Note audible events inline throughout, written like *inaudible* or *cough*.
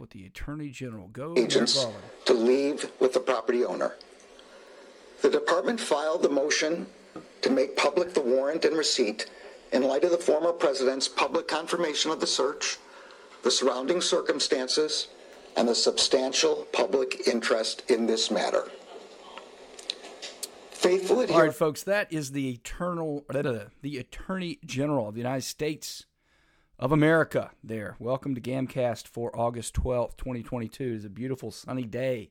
with the Attorney General. Go, agents to leave with the property owner. The department filed the motion to make public the warrant and receipt in light of the former president's public confirmation of the search, the surrounding circumstances, and the substantial public interest in this matter. Faithful All adherence. right, folks, that is the eternal, the Attorney General of the United States of America. There, welcome to Gamcast for August twelfth, twenty twenty two. It's a beautiful sunny day.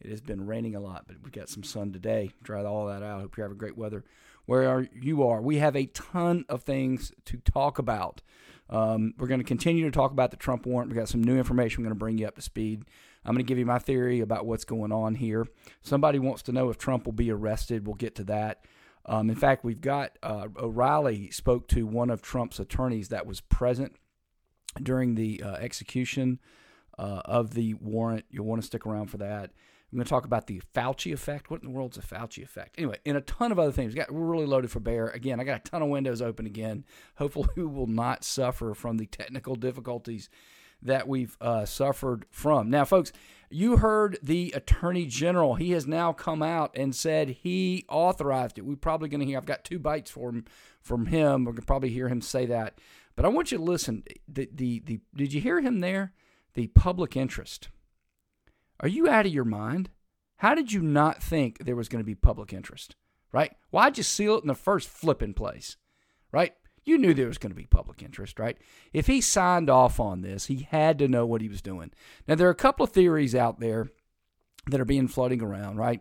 It has been raining a lot, but we've got some sun today. Dry all that out. Hope you're having great weather where are, you are. We have a ton of things to talk about. Um, we're going to continue to talk about the Trump warrant. We've got some new information. We're going to bring you up to speed. I'm going to give you my theory about what's going on here. Somebody wants to know if Trump will be arrested. We'll get to that. Um, in fact, we've got uh, O'Reilly spoke to one of Trump's attorneys that was present during the uh, execution uh, of the warrant. You'll want to stick around for that. I'm going to talk about the Fauci effect. What in the world's a Fauci effect? Anyway, and a ton of other things. We got, we're really loaded for bear. Again, I got a ton of windows open again. Hopefully, *laughs* we will not suffer from the technical difficulties that we've uh, suffered from. Now, folks, you heard the Attorney General. He has now come out and said he authorized it. We're probably going to hear. I've got two bites for him from him. We're going to probably hear him say that. But I want you to listen. The, the, the, did you hear him there? The public interest. Are you out of your mind? How did you not think there was going to be public interest? Right? Why'd you seal it in the first flipping place? Right? You knew there was going to be public interest, right? If he signed off on this, he had to know what he was doing. Now, there are a couple of theories out there that are being floating around, right?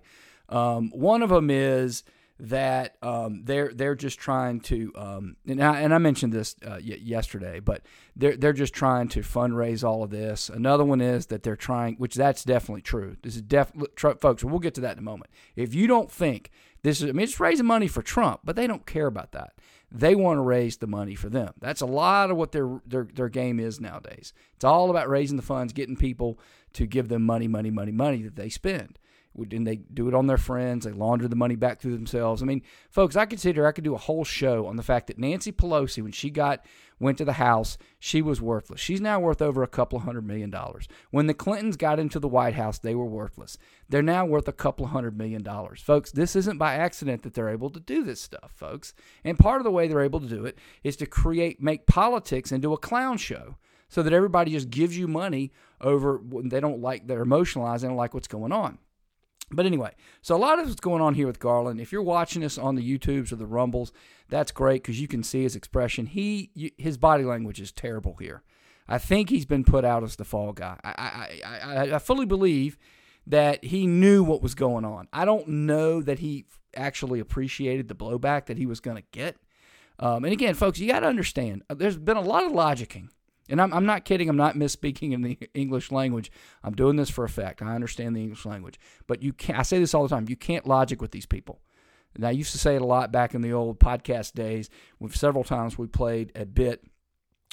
Um, one of them is that um, they're they're just trying to um, and, I, and I mentioned this uh, yesterday, but they're they're just trying to fundraise all of this. Another one is that they're trying, which that's definitely true. This is def folks. We'll get to that in a moment. If you don't think this is, I mean, it's raising money for Trump, but they don't care about that. They want to raise the money for them. That's a lot of what their their their game is nowadays. It's all about raising the funds, getting people to give them money, money, money, money that they spend and they do it on their friends. They launder the money back through themselves. I mean, folks, I consider I could do a whole show on the fact that Nancy Pelosi, when she got went to the House, she was worthless. She's now worth over a couple hundred million dollars. When the Clintons got into the White House, they were worthless. They're now worth a couple hundred million dollars. Folks, this isn't by accident that they're able to do this stuff, folks. And part of the way they're able to do it is to create make politics into a clown show so that everybody just gives you money over what they don't like they're emotionalized, they don't like what's going on. But anyway, so a lot of what's going on here with Garland. If you're watching this on the YouTubes or the Rumbles, that's great because you can see his expression. He his body language is terrible here. I think he's been put out as the fall guy. I I, I, I fully believe that he knew what was going on. I don't know that he actually appreciated the blowback that he was going to get. Um, and again, folks, you got to understand. Uh, there's been a lot of logicking and I'm, I'm not kidding. I'm not misspeaking in the English language. I'm doing this for effect. I understand the English language. But you can't, I say this all the time. You can't logic with these people. And I used to say it a lot back in the old podcast days. With several times we played a bit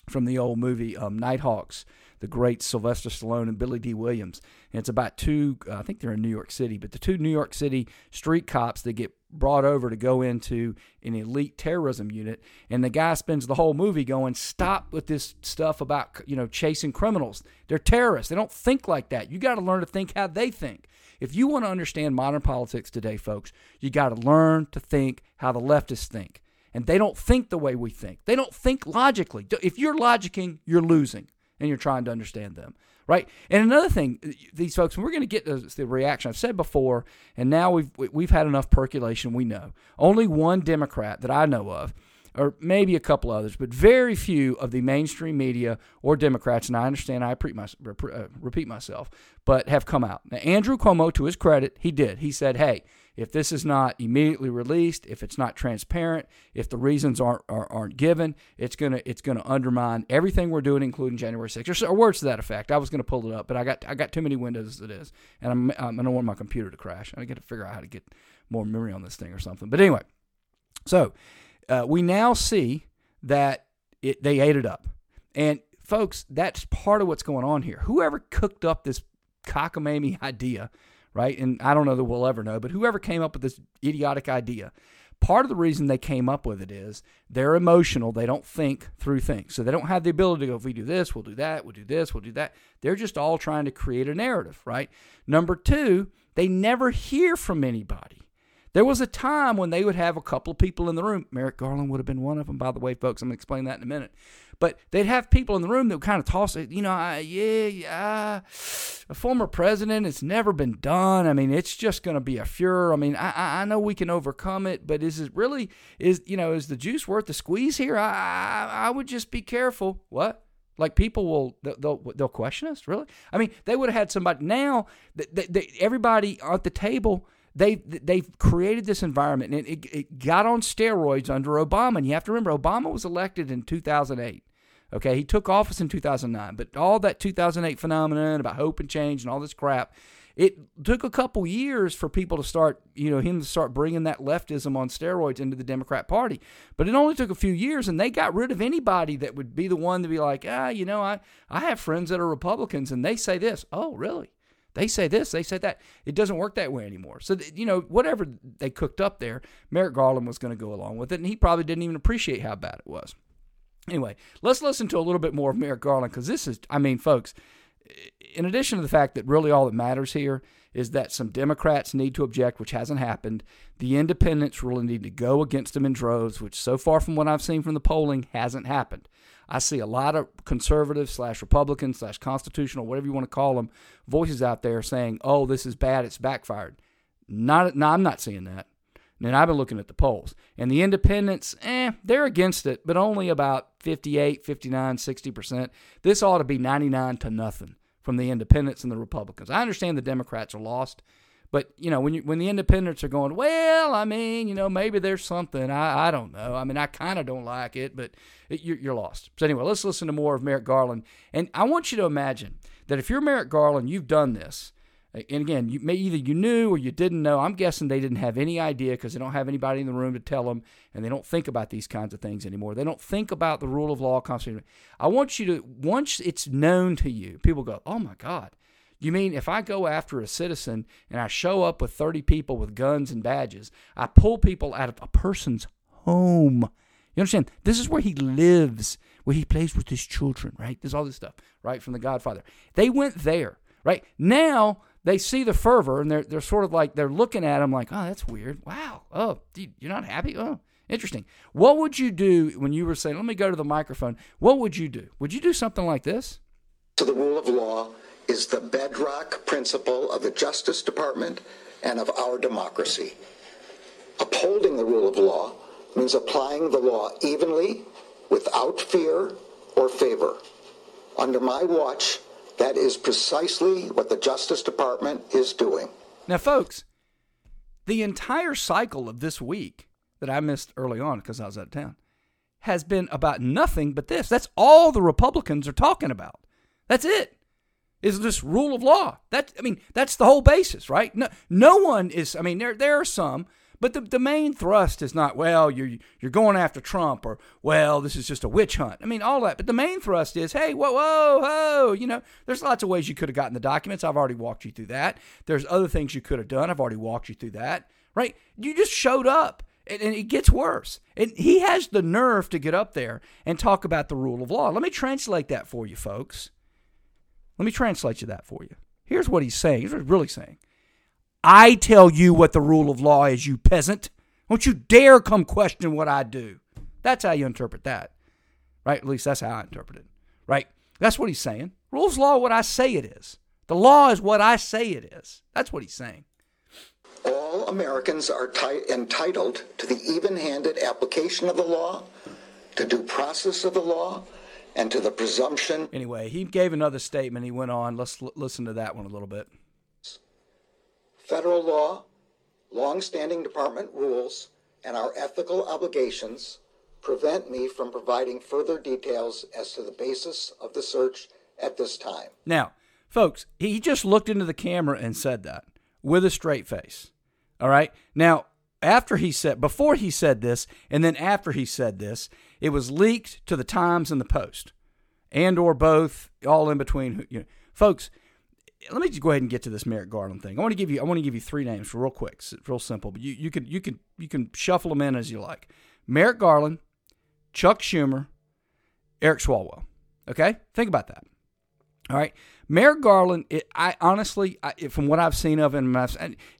from the old movie um, Nighthawks, the great Sylvester Stallone and Billy Dee Williams. And it's about two, uh, I think they're in New York City, but the two New York City street cops that get brought over to go into an elite terrorism unit and the guy spends the whole movie going stop with this stuff about you know chasing criminals. They're terrorists. They don't think like that. You got to learn to think how they think. If you want to understand modern politics today folks you got to learn to think how the leftists think. And they don't think the way we think. They don't think logically. If you're logicking you're losing and you're trying to understand them right? And another thing, these folks, we're going to get the reaction. I've said before, and now we've we've had enough percolation. We know only one Democrat that I know of, or maybe a couple others, but very few of the mainstream media or Democrats. And I understand I repeat, my, uh, repeat myself, but have come out. Now, Andrew Cuomo, to his credit, he did. He said, "Hey." If this is not immediately released, if it's not transparent, if the reasons aren't are, not given, it's gonna it's gonna undermine everything we're doing, including January 6th. Or words to that effect. I was gonna pull it up, but I got I got too many windows as it is, and I'm, I'm I don't want my computer to crash. I got to figure out how to get more memory on this thing or something. But anyway, so uh, we now see that it, they ate it up, and folks, that's part of what's going on here. Whoever cooked up this cockamamie *laughs* idea right? And I don't know that we'll ever know, but whoever came up with this idiotic idea Part of the reason they came up with it is they're emotional. They don't think through things. So they don't have the ability to go, if we do this, we'll do that, we'll do this, we'll do that. They're just all trying to create a narrative, right? Number two, they never hear from anybody. There was a time when they would have a couple of people in the room. Merrick Garland would have been one of them, by the way, folks. I'm going to explain that in a minute. But they'd have people in the room that would kind of toss it, you know, I, yeah, yeah, a former president, it's never been done. I mean, it's just going to be a furor. I mean, I, I know we can overcome it, but is it really, is, you know, is the juice worth the squeeze here? I, I, I would just be careful. What? Like people will they'll they'll question us really. I mean, they would have had somebody now. They, they, everybody at the table they they've created this environment and it, it got on steroids under Obama. And you have to remember, Obama was elected in 2008. Okay, he took office in 2009, but all that 2008 phenomenon about hope and change and all this crap, it took a couple years for people to start, you know, him to start bringing that leftism on steroids into the Democrat Party. But it only took a few years, and they got rid of anybody that would be the one to be like, ah, you know, I I have friends that are Republicans, and they say this. Oh, really? They say this, they say that. It doesn't work that way anymore. So, you know, whatever they cooked up there, Merrick Garland was going to go along with it, and he probably didn't even appreciate how bad it was. Anyway, let's listen to a little bit more of Merrick Garland because this is, I mean, folks, in addition to the fact that really all that matters here is that some Democrats need to object, which hasn't happened. The independents really need to go against them in droves, which so far from what I've seen from the polling hasn't happened. I see a lot of conservative slash Republican slash constitutional, whatever you want to call them, voices out there saying, "Oh, this is bad. It's backfired." Not, no, I'm not seeing that. And I've been looking at the polls. And the independents, eh, they're against it, but only about 58, 59, 60%. This ought to be 99 to nothing from the independents and the Republicans. I understand the Democrats are lost, but you know, when you when the independents are going, well, I mean, you know, maybe there's something. I, I don't know. I mean, I kind of don't like it, but it, you're, you're lost. So anyway, let's listen to more of Merrick Garland. And I want you to imagine that if you're Merrick Garland, you've done this. And again, you may either you knew or you didn't know. I'm guessing they didn't have any idea because they don't have anybody in the room to tell them, and they don't think about these kinds of things anymore. They don't think about the rule of law, constitution. I want you to once it's known to you, people go, "Oh my God." You mean if I go after a citizen and I show up with 30 people with guns and badges, I pull people out of a person's home. You understand? This is where he lives, where he plays with his children, right? There's all this stuff, right, from the Godfather. They went there, right? Now they see the fervor and they're, they're sort of like, they're looking at him like, oh, that's weird. Wow. Oh, you're not happy? Oh, interesting. What would you do when you were saying, let me go to the microphone? What would you do? Would you do something like this? To the rule of law is the bedrock principle of the Justice Department and of our democracy. Upholding the rule of law means applying the law evenly, without fear or favor. Under my watch, that is precisely what the Justice Department is doing. Now, folks, the entire cycle of this week that I missed early on because I was out of town has been about nothing but this. That's all the Republicans are talking about. That's it is this rule of law. That I mean, that's the whole basis, right? No, no one is. I mean, there there are some, but the, the main thrust is not well. You're you're going after Trump, or well, this is just a witch hunt. I mean, all that. But the main thrust is, hey, whoa, whoa, whoa. You know, there's lots of ways you could have gotten the documents. I've already walked you through that. There's other things you could have done. I've already walked you through that. Right? You just showed up. And, and it gets worse. And he has the nerve to get up there and talk about the rule of law. Let me translate that for you, folks. Let me translate you that for you. Here's what he's saying. Here's what he's really saying. I tell you what the rule of law is, you peasant. Don't you dare come question what I do. That's how you interpret that. Right? At least that's how I interpret it. Right? That's what he's saying. Rules law what I say it is. The law is what I say it is. That's what he's saying. All Americans are t- entitled to the even handed application of the law, to due process of the law, and to the presumption. Anyway, he gave another statement. He went on. Let's l- listen to that one a little bit. Federal law, long-standing department rules, and our ethical obligations prevent me from providing further details as to the basis of the search at this time. Now, folks, he just looked into the camera and said that with a straight face. All right. Now, after he said, before he said this, and then after he said this, it was leaked to the Times and the Post, and or both, all in between. You know, folks, let me just go ahead and get to this Merrick Garland thing. I want to give you I want to give you three names real quick, real simple. But you you can you can you can shuffle them in as you like. Merrick Garland, Chuck Schumer, Eric Swalwell. Okay, think about that. All right. Merrick Garland, it, I honestly, I, from what I've seen of him,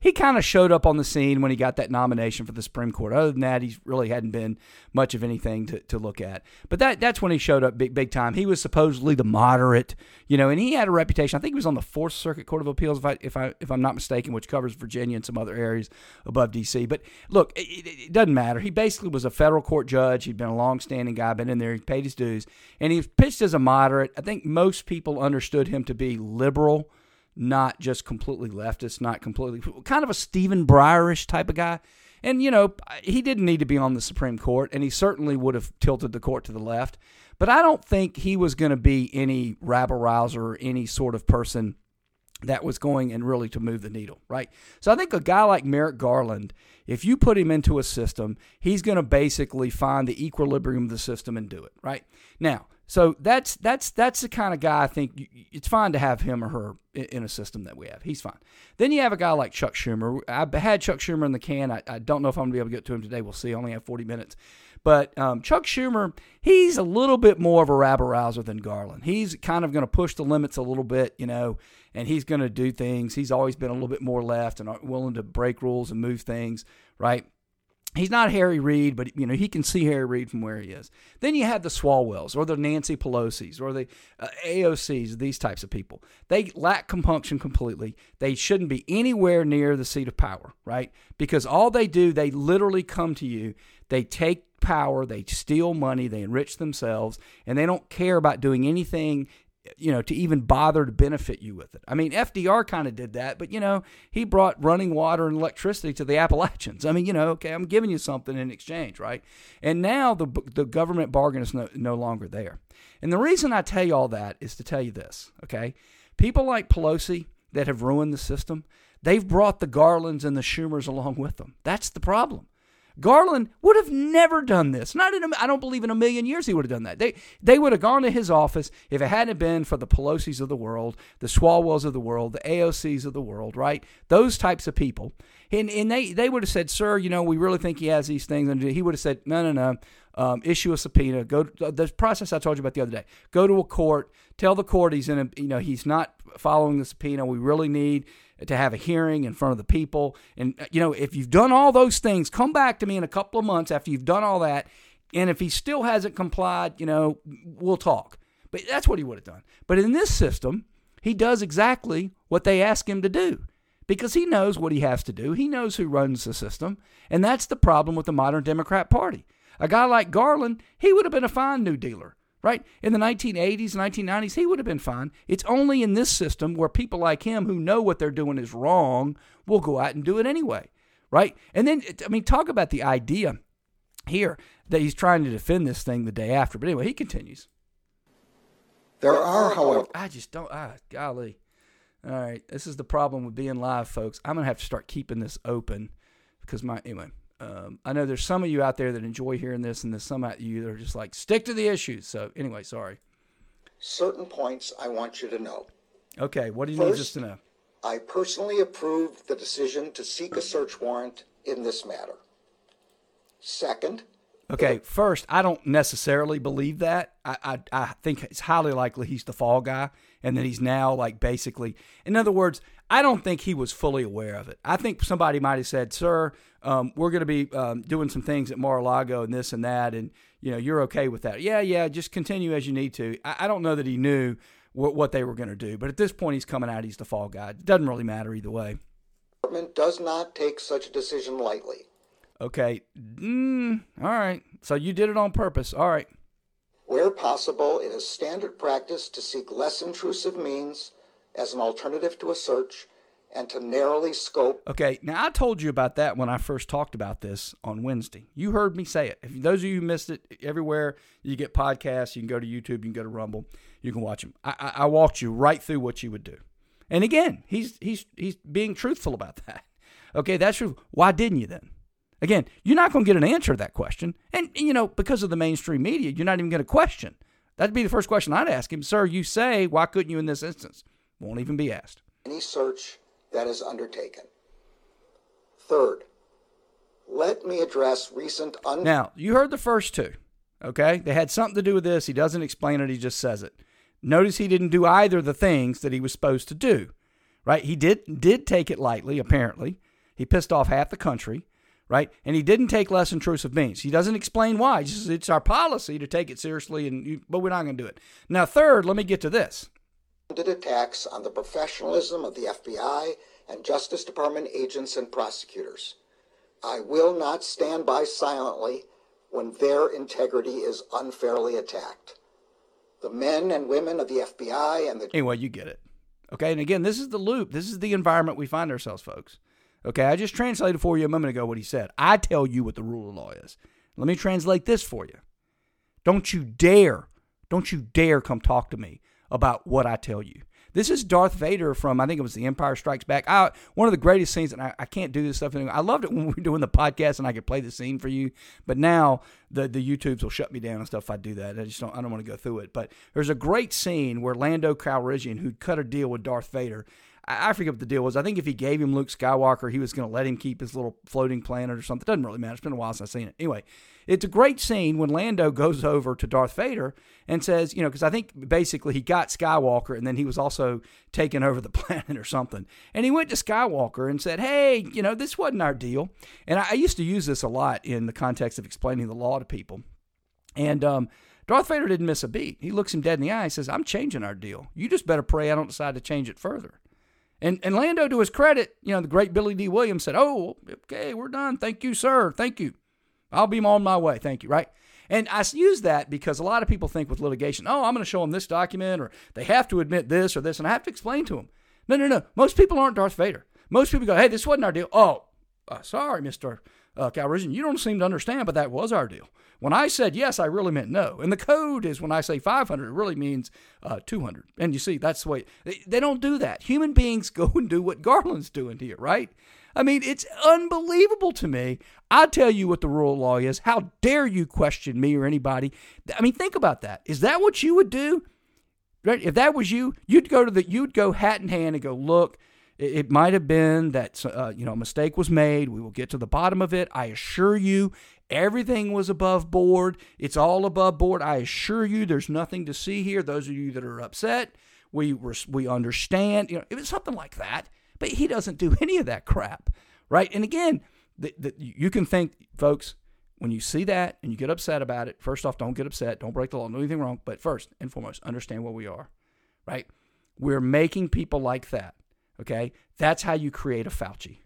he kind of showed up on the scene when he got that nomination for the Supreme Court. Other than that, he really hadn't been much of anything to, to look at. But that that's when he showed up big big time. He was supposedly the moderate, you know, and he had a reputation. I think he was on the Fourth Circuit Court of Appeals, if I if I if I'm not mistaken, which covers Virginia and some other areas above D.C. But look, it, it, it doesn't matter. He basically was a federal court judge. He'd been a long-standing guy, been in there, he paid his dues, and he pitched as a moderate. I think most people understood him to be liberal, not just completely leftist, not completely kind of a Stephen Breyerish type of guy. And you know, he didn't need to be on the Supreme Court, and he certainly would have tilted the court to the left. But I don't think he was going to be any rabble rouser or any sort of person that was going and really to move the needle, right? So I think a guy like Merrick Garland, if you put him into a system, he's going to basically find the equilibrium of the system and do it, right? Now, so that's that's that's the kind of guy I think you, it's fine to have him or her in a system that we have. He's fine. Then you have a guy like Chuck Schumer. I had Chuck Schumer in the can. I, I don't know if I'm gonna be able to get to him today. We'll see. I only have 40 minutes. But um, Chuck Schumer, he's a little bit more of a rabble rouser than Garland. He's kind of going to push the limits a little bit, you know, and he's going to do things. He's always been a little bit more left and willing to break rules and move things, right? He's not Harry Reid, but you know he can see Harry Reid from where he is. Then you have the Swalwells or the Nancy Pelosi's or the uh, AOC's, these types of people. They lack compunction completely. They shouldn't be anywhere near the seat of power, right? Because all they do, they literally come to you. They take power, they steal money, they enrich themselves, and they don't care about doing anything you know, to even bother to benefit you with it. I mean, FDR kind of did that, but you know, he brought running water and electricity to the *laughs* Appalachians. I mean, you know, okay, I'm giving you something in exchange, right? And now the the government bargain is no, no longer there. And the reason I tell you all that is to tell you this, okay? People like Pelosi that have ruined the system, they've brought the Garlands and the Schumers along with them. That's the problem. Garland would have never done this. Not in a, I don't believe in a million years he would have done that. They they would have gone to his office if it hadn't been for the Pelosi's of the world, the Swalwells of the world, the AOC's of the world, right? Those types of people. And, and they, they would have said, sir, you know, we really think he has these things. And he would have said, no, no, no. Um, issue a subpoena. Go to the process I told you about the other day. Go to a court. Tell the court he's in a, you know, he's not following the subpoena. We really need to have a hearing in front of the people. And, uh, you know, if you've done all those things, come back to me in a couple of months after you've done all that. And if he still hasn't complied, you know, we'll talk. But that's what he would have done. But in this system, he does exactly what they ask him to do because he knows what he has to do. He knows who runs the system. And that's the problem with the modern Democrat Party. A guy like Garland, he would have been a fine New Dealer right? In the 1980s, 1990s, he would have been fine. It's only in this system where people like him who know what they're doing is wrong will go out and do it anyway, right? And then, I mean, talk about the idea here that he's trying to defend this thing the day after. But anyway, he continues. There are, however, I just don't. Ah, golly. All right, this is the problem with being live, folks. I'm gonna have to start keeping this open because my anyway. Um, I know there's some of you out there that enjoy hearing this, and there's some of you that are just like, stick to the issues. So, anyway, sorry. Certain points I want you to know. Okay, what do you First, need us to know? I personally approved the decision to seek a search warrant in this matter. Second, Okay, first, I don't necessarily believe that. I, I, I think it's highly likely he's the fall guy, and that he's now like basically. In other words, I don't think he was fully aware of it. I think somebody might have said, "Sir, um, we're going to be um, doing some things at Mar-a-Lago and this and that, and you know you're okay with that." Yeah, yeah, just continue as you need to. I, I don't know that he knew what, what they were going to do, but at this point, he's coming out. He's the fall guy. It doesn't really matter either way. Department does not take such a decision lightly. Okay. Mm, all right. So you did it on purpose. All right. Where possible, it is standard practice to seek less intrusive means as an alternative to a search and to narrowly scope. Okay, now I told you about that when I first talked about this on Wednesday. You heard me say it. If those of you who missed it, everywhere you get podcasts, you can go to YouTube, you can go to Rumble, you can watch them. I, I, walked you right through what you would do. And again, he's he's he's being truthful about that. *laughs* Okay, that's true. Why didn't you then? Again, you're not going to get an answer to that question. And, you know, because of the mainstream media, you're not even going to question. That'd be the first question I'd ask him. Sir, you say, why couldn't you in this instance? Won't even be asked. any search that is undertaken. Third, let me address recent un- Now, you heard the first two. Okay? They had something to do with this. He doesn't explain it, he just says it. Notice he didn't do either of the things that he was supposed to do. Right? He did did take it lightly, apparently. He pissed off half the country, right? And he didn't take less intrusive means. He doesn't explain why. Says it's our policy to take it seriously, and you, but we're not going to do it. Now, third, let me get to this. Attacks on the professionalism of the FBI and Justice Department agents and prosecutors. I will not stand by silently when their integrity is unfairly attacked. The men and women of the FBI and the Anyway, you get it. Okay, and again, this is the loop. This is the environment we find ourselves, folks. Okay, I just translated for you a moment ago what he said. I tell you what the rule of law is. Let me translate this for you. Don't you dare, don't you dare come talk to me about what I tell you. This is Darth Vader from I think it was The Empire Strikes Back. I, one of the greatest scenes, and I, I can't do this stuff anymore. I loved it when *laughs* we were doing the podcast and I could play the scene for you, but now the the YouTubes will shut me down and stuff if I do that. I just don't I don't want to go through it. But there's a great scene where Lando Calrissian, who'd cut a deal with Darth Vader, I, forget what the deal was. I think if he gave him Luke Skywalker, he was going to let him keep his little floating planet or something. Doesn't really matter. It's been a while since I've seen it. Anyway, it's a great scene when Lando goes over to Darth Vader and says, you know, because I think basically he got Skywalker and then he was also taking over the *laughs* planet or something. And he went to Skywalker and said, hey, you know, this wasn't our deal. And I, I used to use this a lot in the context of explaining the law to people. And um, Darth Vader didn't miss a beat. He looks him dead in the eye and says, I'm changing our deal. You just better pray I don't decide to change it further. And, and Lando, to his credit, you know, the great Billy Dee Williams said, Oh, okay, we're done. Thank you, sir. Thank you. I'll be on my way. Thank you. Right. And I use that because a lot of people think with litigation, oh, I'm going to show them this document or they have to admit this or this. And I have to explain to them, no, no, no. Most people aren't Darth Vader. Most people go, hey, this wasn't our deal. Oh, uh, sorry, Mr. Uh, Calrissian, you don't seem to understand, but that was our deal. When I said yes, I really meant no. And the code is when I say 500, it really means uh, 200. And you see, that's the way they, they don't do that. Human beings *laughs* go and do what Garland's doing here, right? I mean, it's unbelievable to me. I tell you what the rule of law is. How dare you question me or anybody? I mean, think about that. Is that what you would do? Right? If that was you, you'd go to the, you'd go hat in hand and go, look, it, it might have been that uh, you know a mistake was made. We will get to the bottom of it. I assure you, everything was above board. It's all above board. I assure you, there's nothing to see here. Those of you that are upset, we we understand. You know, it was something like that. But he doesn't do *laughs* any of that crap, right? And again, the, the, you can think, folks, when you see that and you get upset about it, first off, don't get upset. Don't break the law. Don't do anything wrong. But first and foremost, understand what we are, right? We're making people like that, okay? That's how you create a Fauci,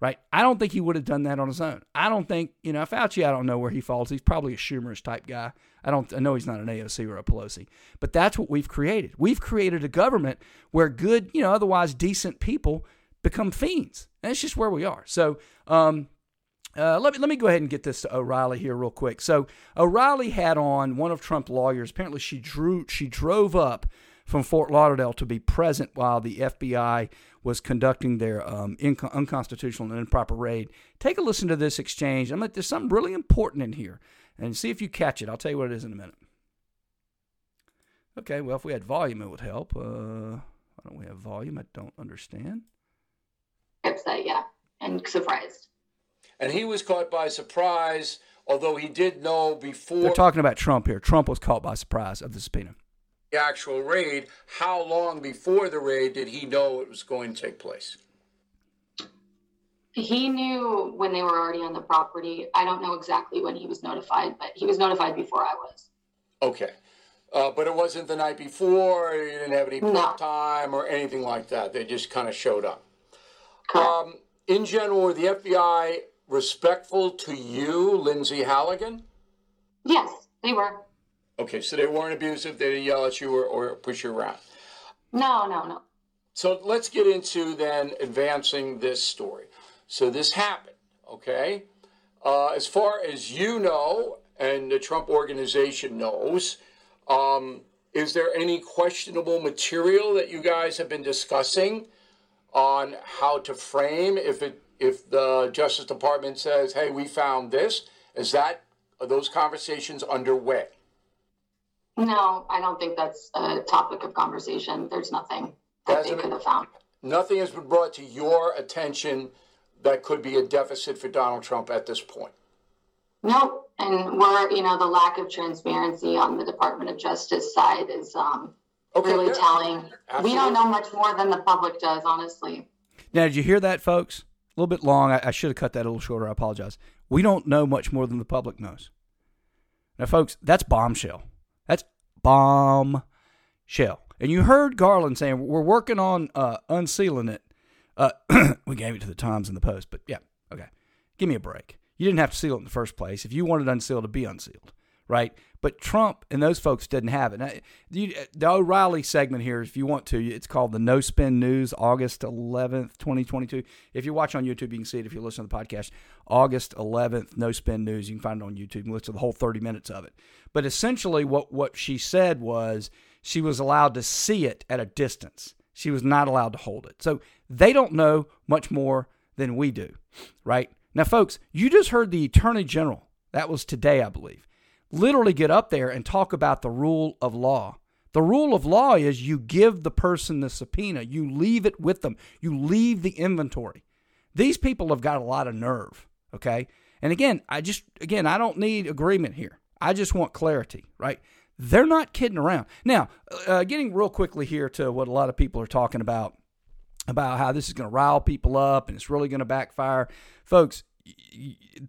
right? I don't think he would have done that on his own. I don't think, you know, Fauci, I don't know where he falls. He's probably a Schumerish type guy. I don't I know he's not an AOC or a Pelosi. But that's what we've created. We've created a government where good, you know, otherwise decent people become fiends. And it's just where we are. So, um, uh, let me let me go ahead and get this to O'Reilly here real quick. So O'Reilly had on one of Trump's lawyers. Apparently, she drew she drove up from Fort Lauderdale to be present while the FBI was conducting their um, inc- unconstitutional and improper raid. Take a listen to this exchange. I'm like, there's something really important in here, and see if you catch it. I'll tell you what it is in a minute. Okay, well, if we had volume, it would help. Uh, why don't we have volume? I don't understand upset, yeah, and surprised. And he was caught by surprise, although he did know before. They're talking about Trump here. Trump was caught by surprise of the subpoena. The actual raid. How long before the raid did he know it was going to take place? He knew when they were already on the property. I don't know exactly when he was notified, but he was notified before I was. Okay. Uh, but it wasn't the night before. You didn't have any prep no. time or anything like that. They just kind of showed up. Um, in general, were the FBI respectful to you, Lindsay Halligan? Yes, they were. Okay, so they weren't abusive. They didn't yell at you or, or push you around. No, no, no. So let's get into then advancing this story. So this happened, okay? Uh, as far as you know, and the Trump organization knows, um, is there any questionable material that you guys have been discussing on how to frame if it if the Justice Department says, "Hey, we found this," is that are those conversations underway? No, I don't think that's a topic of conversation. There's nothing that they could have found. Nothing has been brought to your attention that could be a deficit for Donald Trump at this point. No, and we're you know the lack of transparency on the Department of Justice side is um, Okay, really yeah. telling. We don't know much more than the public does, honestly. Now, did you hear that, folks? A little bit long. I, I should have cut that a little shorter. I apologize. We don't know much more than the public knows. Now, folks, that's bombshell. That's bombshell. And you heard Garland saying we're working on uh, unsealing it. Uh, *clears throat* we gave it to the Times and the Post, but yeah, okay. Give me a break. You didn't have to seal it in the first place. If you wanted unsealed, to be unsealed, right? But Trump and those folks didn't have it. Now, you, the O'Reilly segment here, if you want to, it's called the No Spin News, August 11th, 2022. If you watch on YouTube, you can see it. If you listen to the podcast, August 11th, No Spin News, you can find it on YouTube and listen to the whole 30 minutes of it. But essentially, what, what she said was she was allowed to see it at a distance. She was not allowed to hold it. So they don't know much more than we do, right? Now, folks, you just heard the Attorney General, that was today, I believe, literally get up there and talk about the rule of law. The rule of law is you give the person the subpoena, you leave it with them, you leave the inventory. These people have got a lot of nerve, okay? And again, I just, again, I don't need agreement here. I just want clarity, right? They're not kidding around. Now, uh, getting real quickly here to what a lot of people are talking about about how this is going to rile people up and it's really going to backfire. Folks,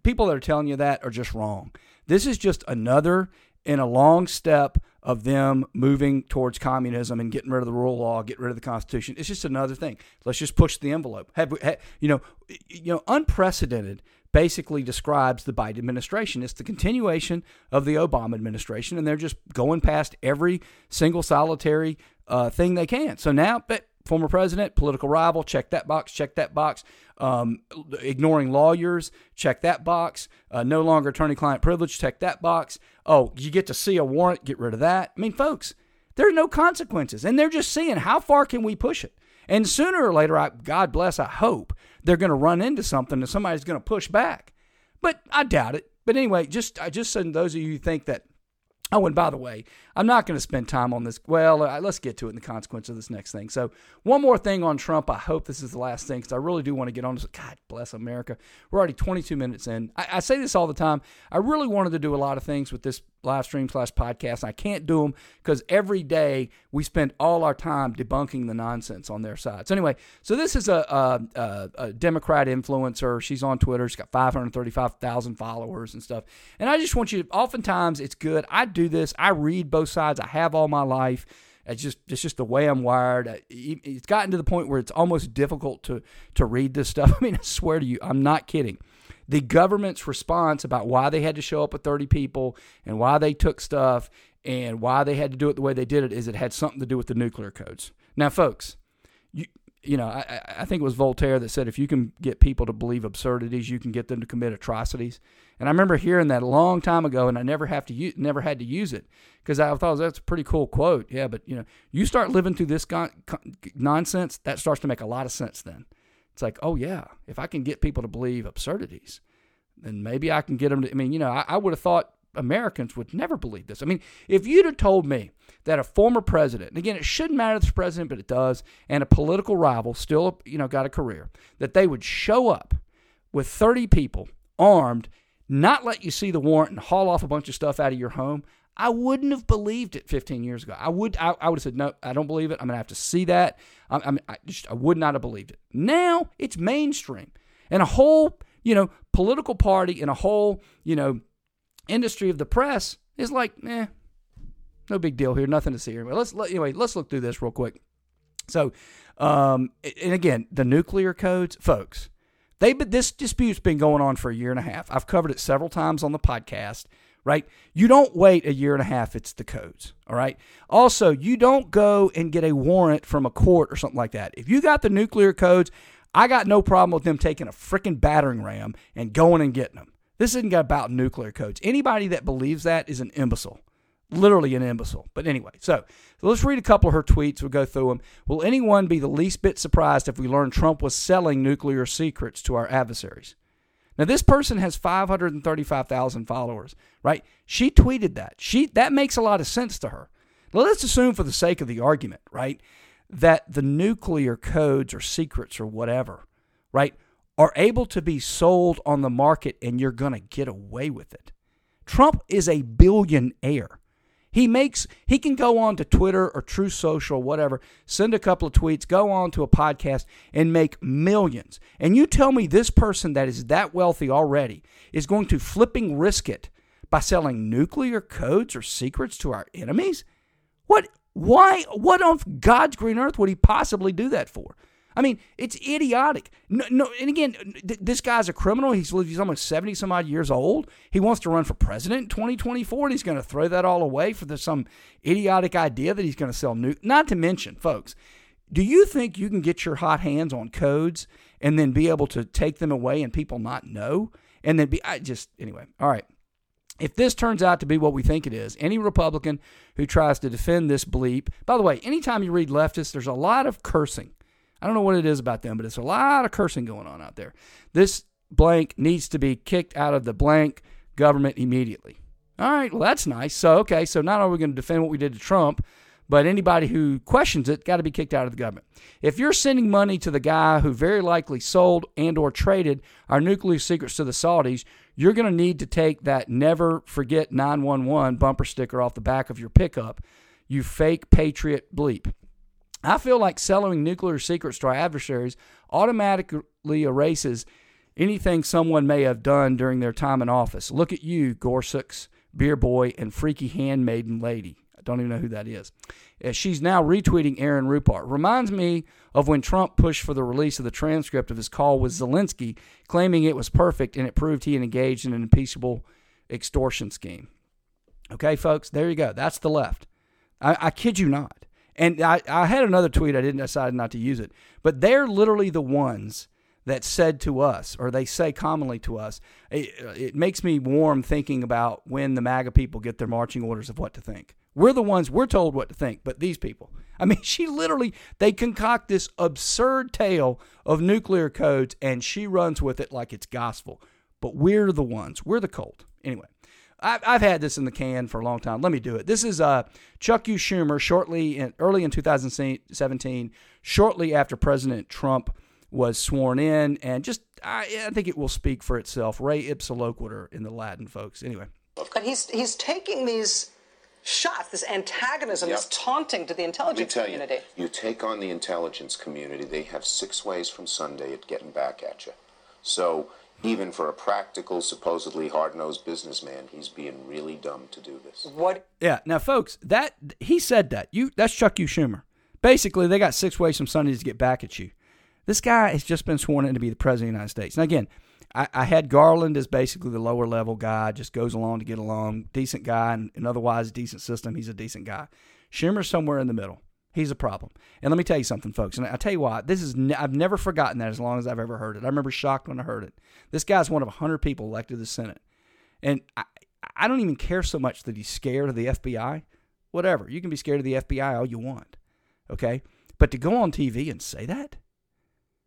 people that are telling you that are just wrong. This is just another in a long step of them moving towards communism and getting rid of the rule of law, getting rid of the Constitution. It's just another thing. Let's just push the envelope. Have, we- ha you know, you know, unprecedented basically describes the Biden administration. It's the continuation of the Obama administration, and they're just going past every single solitary uh, thing they can. So now, but former president, political rival, check that box, check that box. Um, ignoring lawyers, check that box. Uh, no longer attorney client privilege, check that box. Oh, you get to see a warrant, get rid of that. I mean, folks, there are no consequences, and they're just seeing how far can we push it. And sooner or later, I, God bless, I hope they're going to run into something and somebody's going to push back. But I doubt it. But anyway, just I just said those of you who think that Oh, and by the way, I'm not going to spend time on this. Well, uh, let's get to it in the consequence of this next thing. So, one more thing on Trump. I hope this is the last thing because I really do want to get on this. God bless America. We're already 22 minutes in. I, I say this all the time. I really wanted to do a lot of things with this live stream slash podcast. I can't do them because every day we spend all our time debunking the nonsense on their side. So, anyway, so this is a, a, a, Democrat influencer. She's on Twitter. She's got 535,000 followers and stuff. And I just want you to, oftentimes it's good. I do this. I read both sides. I have all my life. It's just it's just the way I'm wired. Uh, it's gotten to the point where it's almost difficult to to read this stuff. *laughs* I mean, I swear to you, I'm not kidding. The government's response about why they had to show up with 30 people and why they took stuff and why they had to do it the way they did it is it had something to do with the nuclear codes. Now, folks, you you know, I, I think it was Voltaire that said if you can get people to believe absurdities, you can get them to commit atrocities. And I remember hearing that a long time ago, and I never have to use, never had to use it because I thought that's a pretty cool quote. Yeah, but you know, you start living through this con- con- nonsense, that starts to make a lot of sense. Then it's like, oh yeah, if I can get people to believe absurdities, then maybe I can get them to. I mean, you know, I, I would have thought Americans would never believe this. I mean, if you'd have told me that a former president, and again, it shouldn't matter the president, but it does, and a political rival still, you know, got a career, that they would show up with 30 people armed, not let you see the warrant and haul off a bunch of stuff out of your home, I wouldn't have believed it 15 years ago. I would, I, I would have said, no, I don't believe it. I'm to have to see that. I, I I just, I would not have believed it. Now it's mainstream and a whole, you know, political party and a whole, you know, industry of the press is like, eh, no big deal here, nothing to see here. But let's let, anyway, let's look through this real quick. So, um, and again, the nuclear codes, folks. They but this dispute's been going on for a year and a half. I've covered it several times on the podcast. Right? You don't wait a year and a half. It's the codes. All right. Also, you don't go and get a warrant from a court or something like that. If you got the nuclear codes, I got no problem with them taking a freaking battering ram and going and getting them. This isn't about nuclear codes. Anybody that believes that is an imbecile. Literally an imbecile. But anyway, so, let's read a couple of her tweets. We'll go through them. Will anyone be the least bit surprised if we learn Trump was selling nuclear secrets to our adversaries? Now this person has 535,000 followers, right? She tweeted that. She that makes a lot of sense to her. Let's assume for the sake of the argument, right, that the nuclear codes or secrets or whatever, right, are able to be sold on the market and you're going to get away with it. Trump is a billionaire. He makes he can go on to Twitter or Truth Social, whatever, send a couple of tweets, go on to a podcast and make millions. And you tell me this person that is that wealthy already is going to flipping risk it by selling nuclear codes or secrets to our enemies? What why what on God's green earth would he possibly do that for? I mean, it's idiotic. No, no and again, th- this guy's a criminal. He's he's almost seventy some odd years old. He wants to run for president in twenty twenty four, and he's going to throw that all away for the, some idiotic idea that he's going to sell new. Not to mention, folks, do you think you can get your hot hands on codes and then be able to take them away and people not know, and then be I just anyway. All right. If this turns out to be what we think it is, any Republican who tries to defend this bleep, by the way, anytime you read leftists, there's a lot of cursing I don't know what it is about them, but it's a lot of cursing going on out there. This blank needs to be kicked out of the blank government immediately. All right, well, that's nice. So, okay, so not only are we going to defend what we did to Trump, but anybody who questions it got to be kicked out of the government. If you're sending money to the guy who very likely sold and or traded our nuclear secrets to the Saudis, you're going to need to take that never forget 911 bumper sticker off the back of your pickup. You fake patriot bleep. I feel like selling nuclear secrets to our adversaries automatically erases anything someone may have done during their time in office. Look at you, Gorsuch's, Beer Boy, and Freaky Handmaiden Lady. I don't even know who that is. Uh, she's now retweeting Aaron Rupar. Reminds me of when Trump pushed for the release of the transcript of his call with Zelensky, claiming it was perfect and it proved he had engaged in an impeachable extortion scheme. Okay, folks, there you go. That's the left. I, I kid you not. And I, I had another tweet. I didn't decide not to use it, but they're literally the ones that said to us, or they say commonly to us, it, uh, it, makes me warm thinking about when the MAGA people get their marching orders of what to think. We're the ones we're told what to think, but these people. I mean, *laughs* she literally they concoct this absurd tale of nuclear codes, and she runs with it like it's gospel. But we're the ones. We're the cult. Anyway, I've, I've had this in the can for a long time. Let me do it. This is uh, Chuck U. Schumer, shortly in, early in 2017, shortly after President Trump was sworn in, and just I, I think it will speak for itself. Res ipsa loquitur in the Latin, folks. Anyway, but he's he's taking these shots, this antagonism, yep. this taunting to the intelligence community. You, you take on the intelligence community, they have six ways from Sunday at getting back at you. So even for a practical, supposedly hard-nosed businessman, he's being really dumb to do this. What? Yeah. Now, folks, that he said that. You that's Chuck U. Schumer. Basically, they got six ways from Sundays to get back at you. This guy has just been sworn in to be the president of the United States. Now, again, I, I had Garland as basically the lower level guy, just goes along to get along, decent guy, and, and otherwise decent system. He's a decent guy. Schumer's somewhere in the middle. He's a problem. And let me tell you something, folks. And I'll tell you why. This is ne- I've never forgotten that as long as I've ever heard it. I remember shocked when I heard it. This guy's one of 100 people elected to the Senate. And I, I don't even care so much that he's scared of the FBI. Whatever. You can be scared of the FBI all you want. Okay? But to go on TV and say that?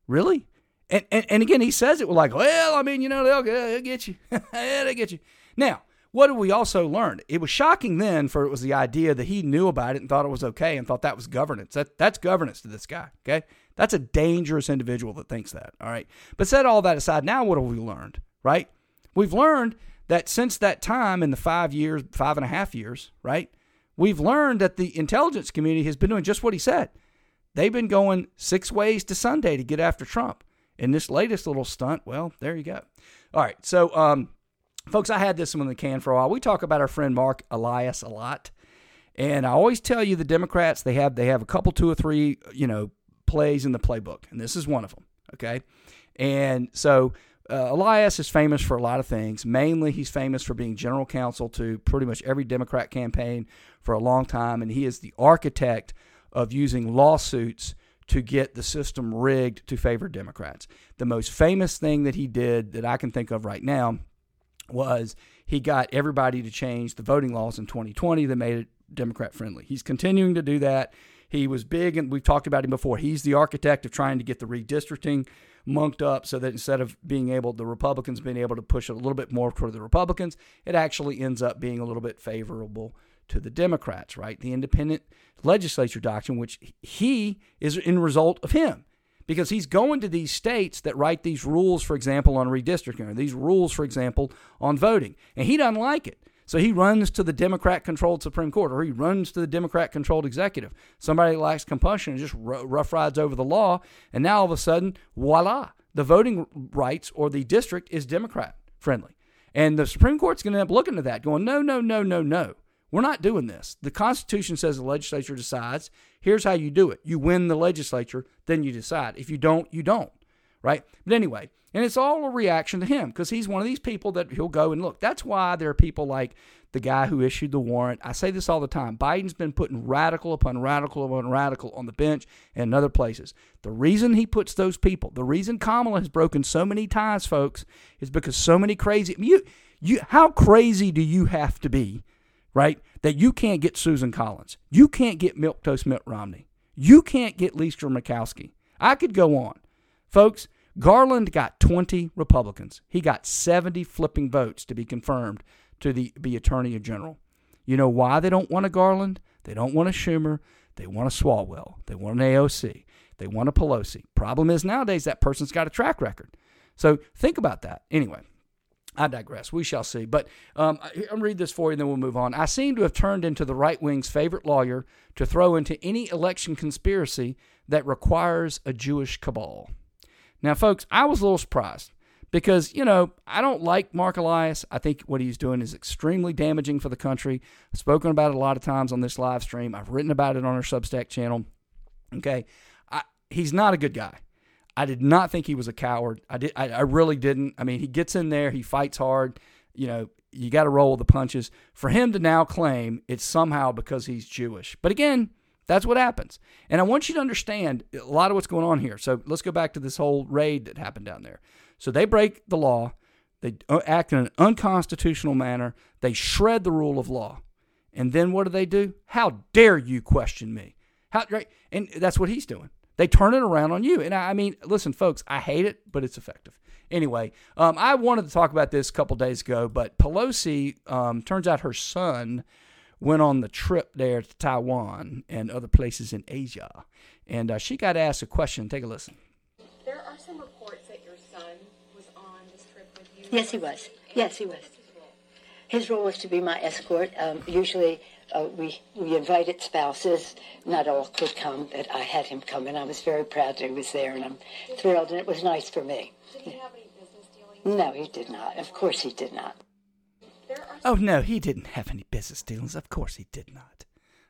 Really? And, and, and again, he says it like, well, I mean, you know, they'll, they'll get you. *laughs* yeah, they get you. Now, what did we also learn? It was shocking then, for it was the idea that he knew about it and thought it was okay and thought that was governance. That that's governance to this guy. Okay, that's a dangerous individual that thinks that. All right, but set all that aside. Now, what have we learned? Right, we've learned that since that time in the five years, five and a half years, right, we've learned that the intelligence community has been doing just what he said. They've been going six ways to Sunday to get after Trump. In this latest little stunt, well, there you go. All right, so um, Folks, I had this one in the can for a while. We talk about our friend Marc Elias a lot. And I always tell you the Democrats, they have they have a couple, two or three, you know, plays in the playbook. And this is one of them. Okay. And so uh, Elias is famous for a lot of things. Mainly, he's famous for being general counsel to pretty much every Democrat campaign for a long time. And he is the architect of using lawsuits to get the system rigged to favor Democrats. The most famous thing that he did that I can think of right now was he got everybody to change the voting laws in 2020 that made it Democrat friendly. He's continuing to do that. He was big, and we've talked about him before. He's the architect of trying to get the redistricting monked up so that instead of being able, the Republicans being able to push it a little bit more toward the Republicans, it actually ends up being a little bit favorable to the Democrats, right? The independent legislature doctrine, which he is in result of him because he's going to these states that write these rules, for example, on redistricting, or these rules, for example, on voting. And he doesn't like it. So he runs to the Democrat controlled Supreme Court or he runs to the Democrat controlled executive. Somebody lacks compulsion and just rough rides over the law. And now all of a sudden, voila, the voting rights or the district is Democrat friendly. And the Supreme Court's going to end up looking at that, going, no, no, no, no, no. We're not doing this. The Constitution says the legislature decides. Here's how you do it. You win the legislature, then you decide. If you don't, you don't. Right? But anyway, and it's all a reaction to him because he's one of these people that he'll go and look. That's why there are people like the guy who issued the warrant. I say this all the time. Biden's been putting radical upon radical upon radical on the bench and other places. The reason he puts those people, the reason Kamala has broken so many ties, folks, is because so many crazy. You, you, how crazy do you have to be, right, that you can't get Susan Collins, you can't get Milquetoast Mitt Romney, you can't get Lisa Murkowski. I could go on, folks. Garland got 20 Republicans. He got 70 flipping votes to be confirmed to the, be Attorney General. You know why they don't want a Garland? They don't want a Schumer. They want a Swalwell. They want an AOC. They want a Pelosi. Problem is nowadays that person's got a track record. So think about that. Anyway, I digress. We shall see. But um, I'll read this for you, and then we'll move on. I seem to have turned into the right wing's favorite lawyer to throw into any election conspiracy that requires a Jewish cabal. Now, folks, I was a little surprised because, you know, I don't like Marc Elias. I think what he's doing is extremely damaging for the country. I've spoken about it a lot of times on this live stream, I've written about it on our Substack channel. Okay. I, he's not a good guy. I did not think he was a coward. I did. I, I really didn't. I mean, he gets in there, he fights hard. You know, you got to roll with the punches. For him to now claim it's somehow because he's Jewish, but again, that's what happens. And I want you to understand a lot of what's going on here. So let's go back to this whole raid that happened down there. So they break the law, they uh, act in an unconstitutional manner, they shred the rule of law. And then what do they do? How dare you question me? How right? And that's what he's doing. They turn it around on you. And I, mean, listen, folks, I hate it, but it's effective. Anyway, um, I wanted to talk about this a couple days ago, but Pelosi, um, turns out her son went on the trip there to Taiwan and other places in Asia. And uh, she got asked a question. Take a listen. There are some reports that your son was on this trip with you. Yes, he was. Yes, he was. His role was to be my escort. Um, usually, uh, we we invited spouses. Not all could come, but I had him come, and I was very proud that he was there, and I'm thrilled, and it was nice for me. Did he have any business dealings? No, he did not. Of course, he did not. Oh, no, he didn't have any business dealings. Of course he did not.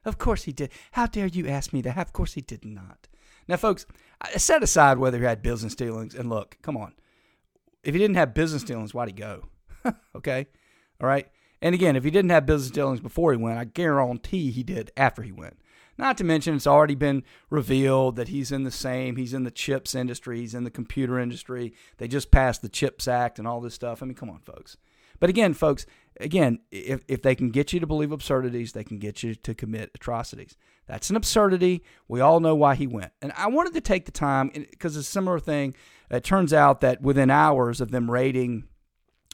Of course he did. How dare you ask me that? Of course he did not. Now, folks, set aside whether he had business dealings. And look, come on. If he didn't have business dealings, why'd he go? *laughs* okay? All right? And again, if he didn't have business dealings before he went, I guarantee he did after he went. Not to mention, it's already been revealed that he's in the same, he's in the chips industry, he's in the computer industry. They just passed the CHIPS Act and all this stuff. I mean, come on, folks. But again, folks, again, if, if they can get you to believe absurdities, they can get you to commit atrocities. That's an absurdity. We all know why he went. And I wanted to take the time because it's a similar thing. It turns out that within hours of them raiding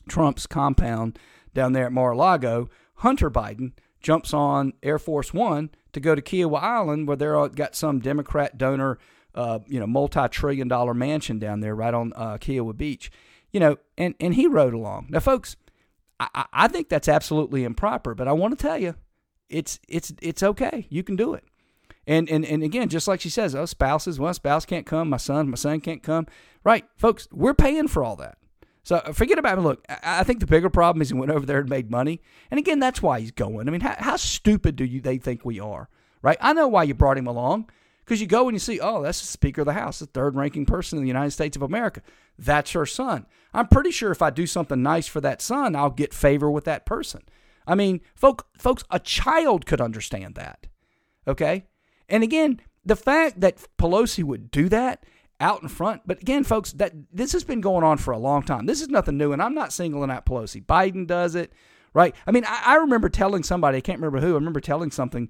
Trump's compound down there at Mar-a-Lago, Hunter Biden jumps on Air Force One to go to Kiawah Island, where they're got some Democrat donor, uh, you know, multi-trillion-dollar mansion down there, right on uh, Kiawah Beach. You know, and and he rode along. Now, folks, I, I think that's absolutely improper. But I want to tell you, it's it's it's okay. You can do it. And and and again, just like she says, oh, spouses, well, spouse can't come, my son, my son can't come. Right, folks, we're paying for all that. So uh, forget about him. Look, I think the bigger problem is he went over there and made money. And again, that's why he's going. I mean, how, how stupid do you they think we are? Right? I know why you brought him along. Because you go and you see, oh, that's the Speaker of the House, the third ranking person in the United States of America. That's her son. I'm pretty sure if I do something nice for that son, I'll get favor with that person. I mean, folk, folks, a child could understand that. Okay? And again, the fact that Pelosi would do that out in front, but again, folks, that this has been going on for a long time. This is nothing new, and I'm not singling out Pelosi. Biden does it, right? I mean, I, I remember telling somebody, I can't remember who, I remember telling something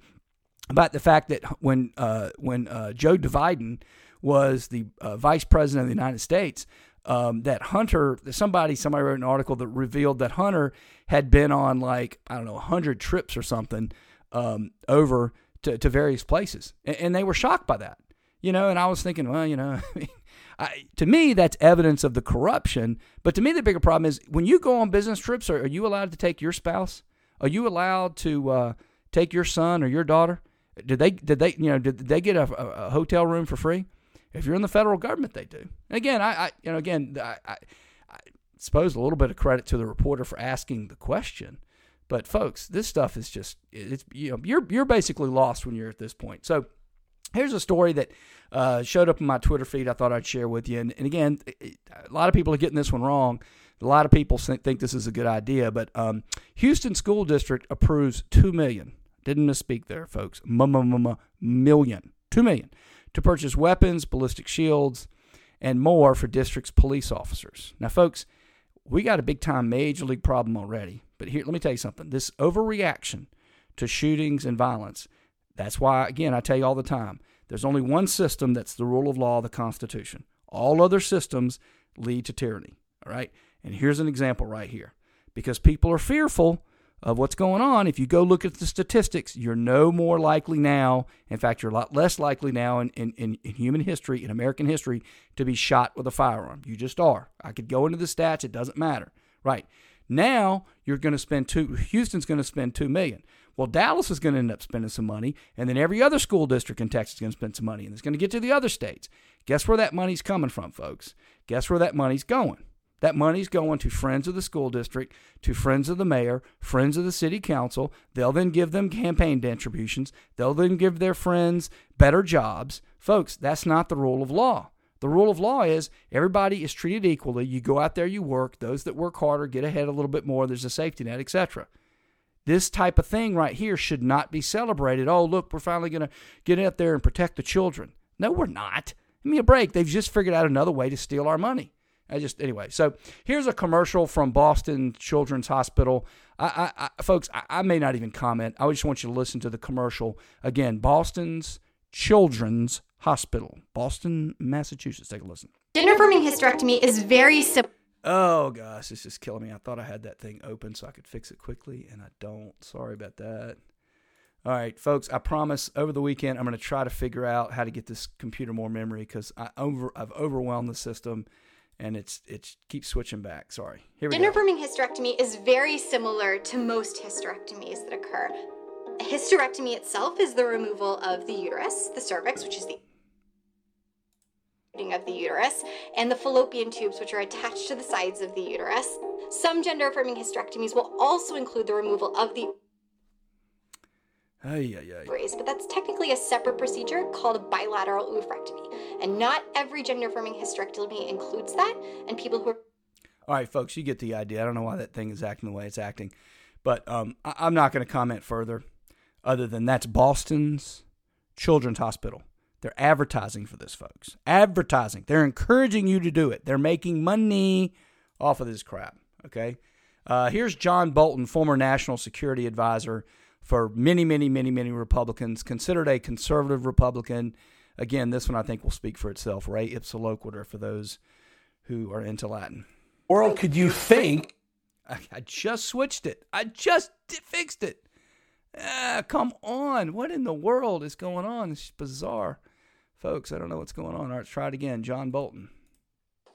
about the fact that when uh, when uh, Joe Biden was the uh, vice president of the United States, um, that Hunter, somebody somebody wrote an article that revealed that Hunter had been on like I don't know hundred trips or something um, over to, to various places, and, and, they were shocked by that. You know, and I was thinking, well, you know, *laughs* I, to me that's evidence of the corruption. But to me, the bigger problem is when you go on business trips, are, are you allowed to take your spouse? Are you allowed to uh, take your son or your daughter? Did they did they you know did they get a, a, hotel room for free? If you're in the federal government, they do. And again, I, I you know again I, I, I suppose a little bit of credit to the reporter for asking the question. But folks, this stuff is just it's you know you're you're basically lost when you're at this point. So here's a story that uh, showed up in my Twitter feed. I thought I'd share with you. And, and again, a lot of people are getting this one wrong. A lot of people think this is a good idea, but um, Houston School District approves two million. Didn't misspeak there, folks. Million, two million to purchase weapons, ballistic shields, and more for district's police officers. Now, folks, we got a big time major league problem already. But here, let me tell you something. This overreaction to shootings and violence. That's why, again, I tell you all the time. There's only one system that's the rule of law, the Constitution. All other systems lead to tyranny. All right. And here's an example right here. Because people are fearful of what's going on, if you go look at the statistics, you're no more likely now, in fact, you're a lot less likely now in, in, in, human history, in American history, to be shot with a firearm. You just are. I could go into the stats, it doesn't matter. Right. Now you're going to spend two, Houston's going to spend two million. Well, Dallas is going to end up spending some money, and then every other school district in Texas is going to spend some money, and it's going to get to the other states. Guess where that money's coming from, folks? Guess where that money's going? That money's going to friends of the school district, to friends of the mayor, friends of the city council. They'll then give them campaign contributions. They'll then give their friends better jobs. Folks, that's not the rule of law. The rule of law is everybody is treated equally. You go out there, you work. Those that work harder get ahead a little bit more. There's a safety net, etc. This type of thing right here should not be celebrated. Oh, look, we're finally going to get out there and protect the children. No, we're not. Give me a break. They've just figured out another way to steal our money. I just anyway. So here's a commercial from Boston Children's Hospital. I, I, I folks, I, I, may not even comment. I just want you to listen to the commercial again. Boston's Children's Hospital, Boston, Massachusetts. Take a listen. Gender affirming hysterectomy is very simple. Oh gosh, this is killing me. I thought I had that thing open so I could fix it quickly, and I don't. Sorry about that. All right, folks. I promise over the weekend I'm going to try to figure out how to get this computer more memory because I over I've overwhelmed the system and it's it keeps switching back. Sorry. Here we affirming hysterectomy is very similar to most hysterectomies that occur. A hysterectomy itself is the removal of the uterus, the cervix, which is the of the uterus, and the fallopian tubes, which are attached to the sides of the uterus. Some gender affirming hysterectomies will also include the removal of the Ay, ay, ay. But that's technically a separate procedure called a bilateral oophorectomy. And not every gender affirming hysterectomy includes that. And people who are. All right, folks, you get the idea. I don't know why that thing is acting the way it's acting. But um, I- am not going to comment further other than that's Boston's Children's Hospital. They're advertising for this, folks. Advertising. They're encouraging you to do it. They're making money off of this crap. Okay. Uh, here's John Bolton, former national security advisor for many, many, many, many Republicans, considered a conservative Republican. Again, this one I think will speak for itself. Res ipsa loquitur for those who are into Latin. World could you think? I, I just switched it. I just fixed it. Ah, come on. What in the world is going on? It's bizarre. Folks, I don't know what's going on. All right, try it again. John Bolton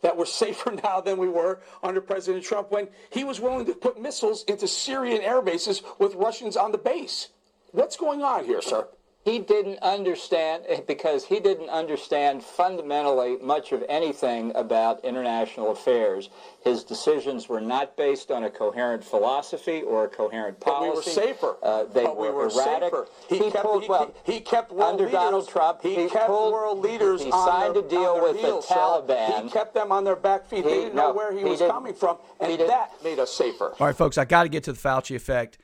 that we're *laughs* safer now than we were under President Trump when he was willing to put missiles into Syrian air bases with Russians on the base. What's going on here, sir? He didn't understand *laughs* because he didn't understand fundamentally much of anything about international affairs. His decisions were not based on a coherent philosophy or a coherent policy. But we were safer. Uh, they but were, we were erratic. Safer. He, he kept, pulled he, well he, kept world under leaders, Donald Trump. He, he kept pulled, world leaders. He signed their, a deal with heels, the Taliban. He kept them on their back feet. He, they didn't no, know where he, he was coming from, and that made us safer. All right, folks. I got to get to the Fauci effect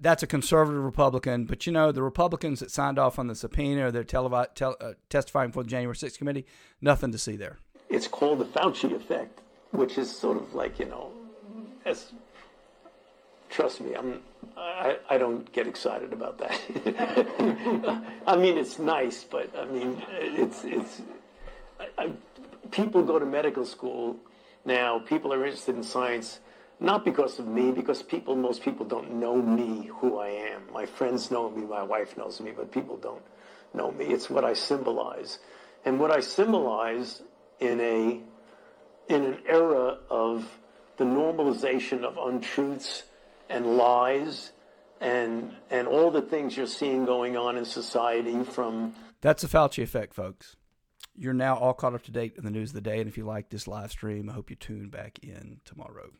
that's a conservative Republican. But you know, the Republicans that signed off on the subpoena or they're televi- tel- uh, testifying for the January 6th committee, nothing to see there. It's called the Fauci effect, which is sort of like, you know, as, trust me, I'm, I, I don't get excited about that. *laughs* I mean, it's nice, but I mean, it's, it's, I, I, people go to medical school now, people are interested in science not because of me, because people, most people don't know me, who I am. My friends know me, my wife knows me, but people don't know me. It's what I symbolize. And what I symbolize in a in an era of the normalization of untruths and lies and and all the things you're seeing going on in society from That's the Fauci effect, folks. You're now all caught up to date in the news of the day, and if you like this live stream, I hope you tune back in tomorrow.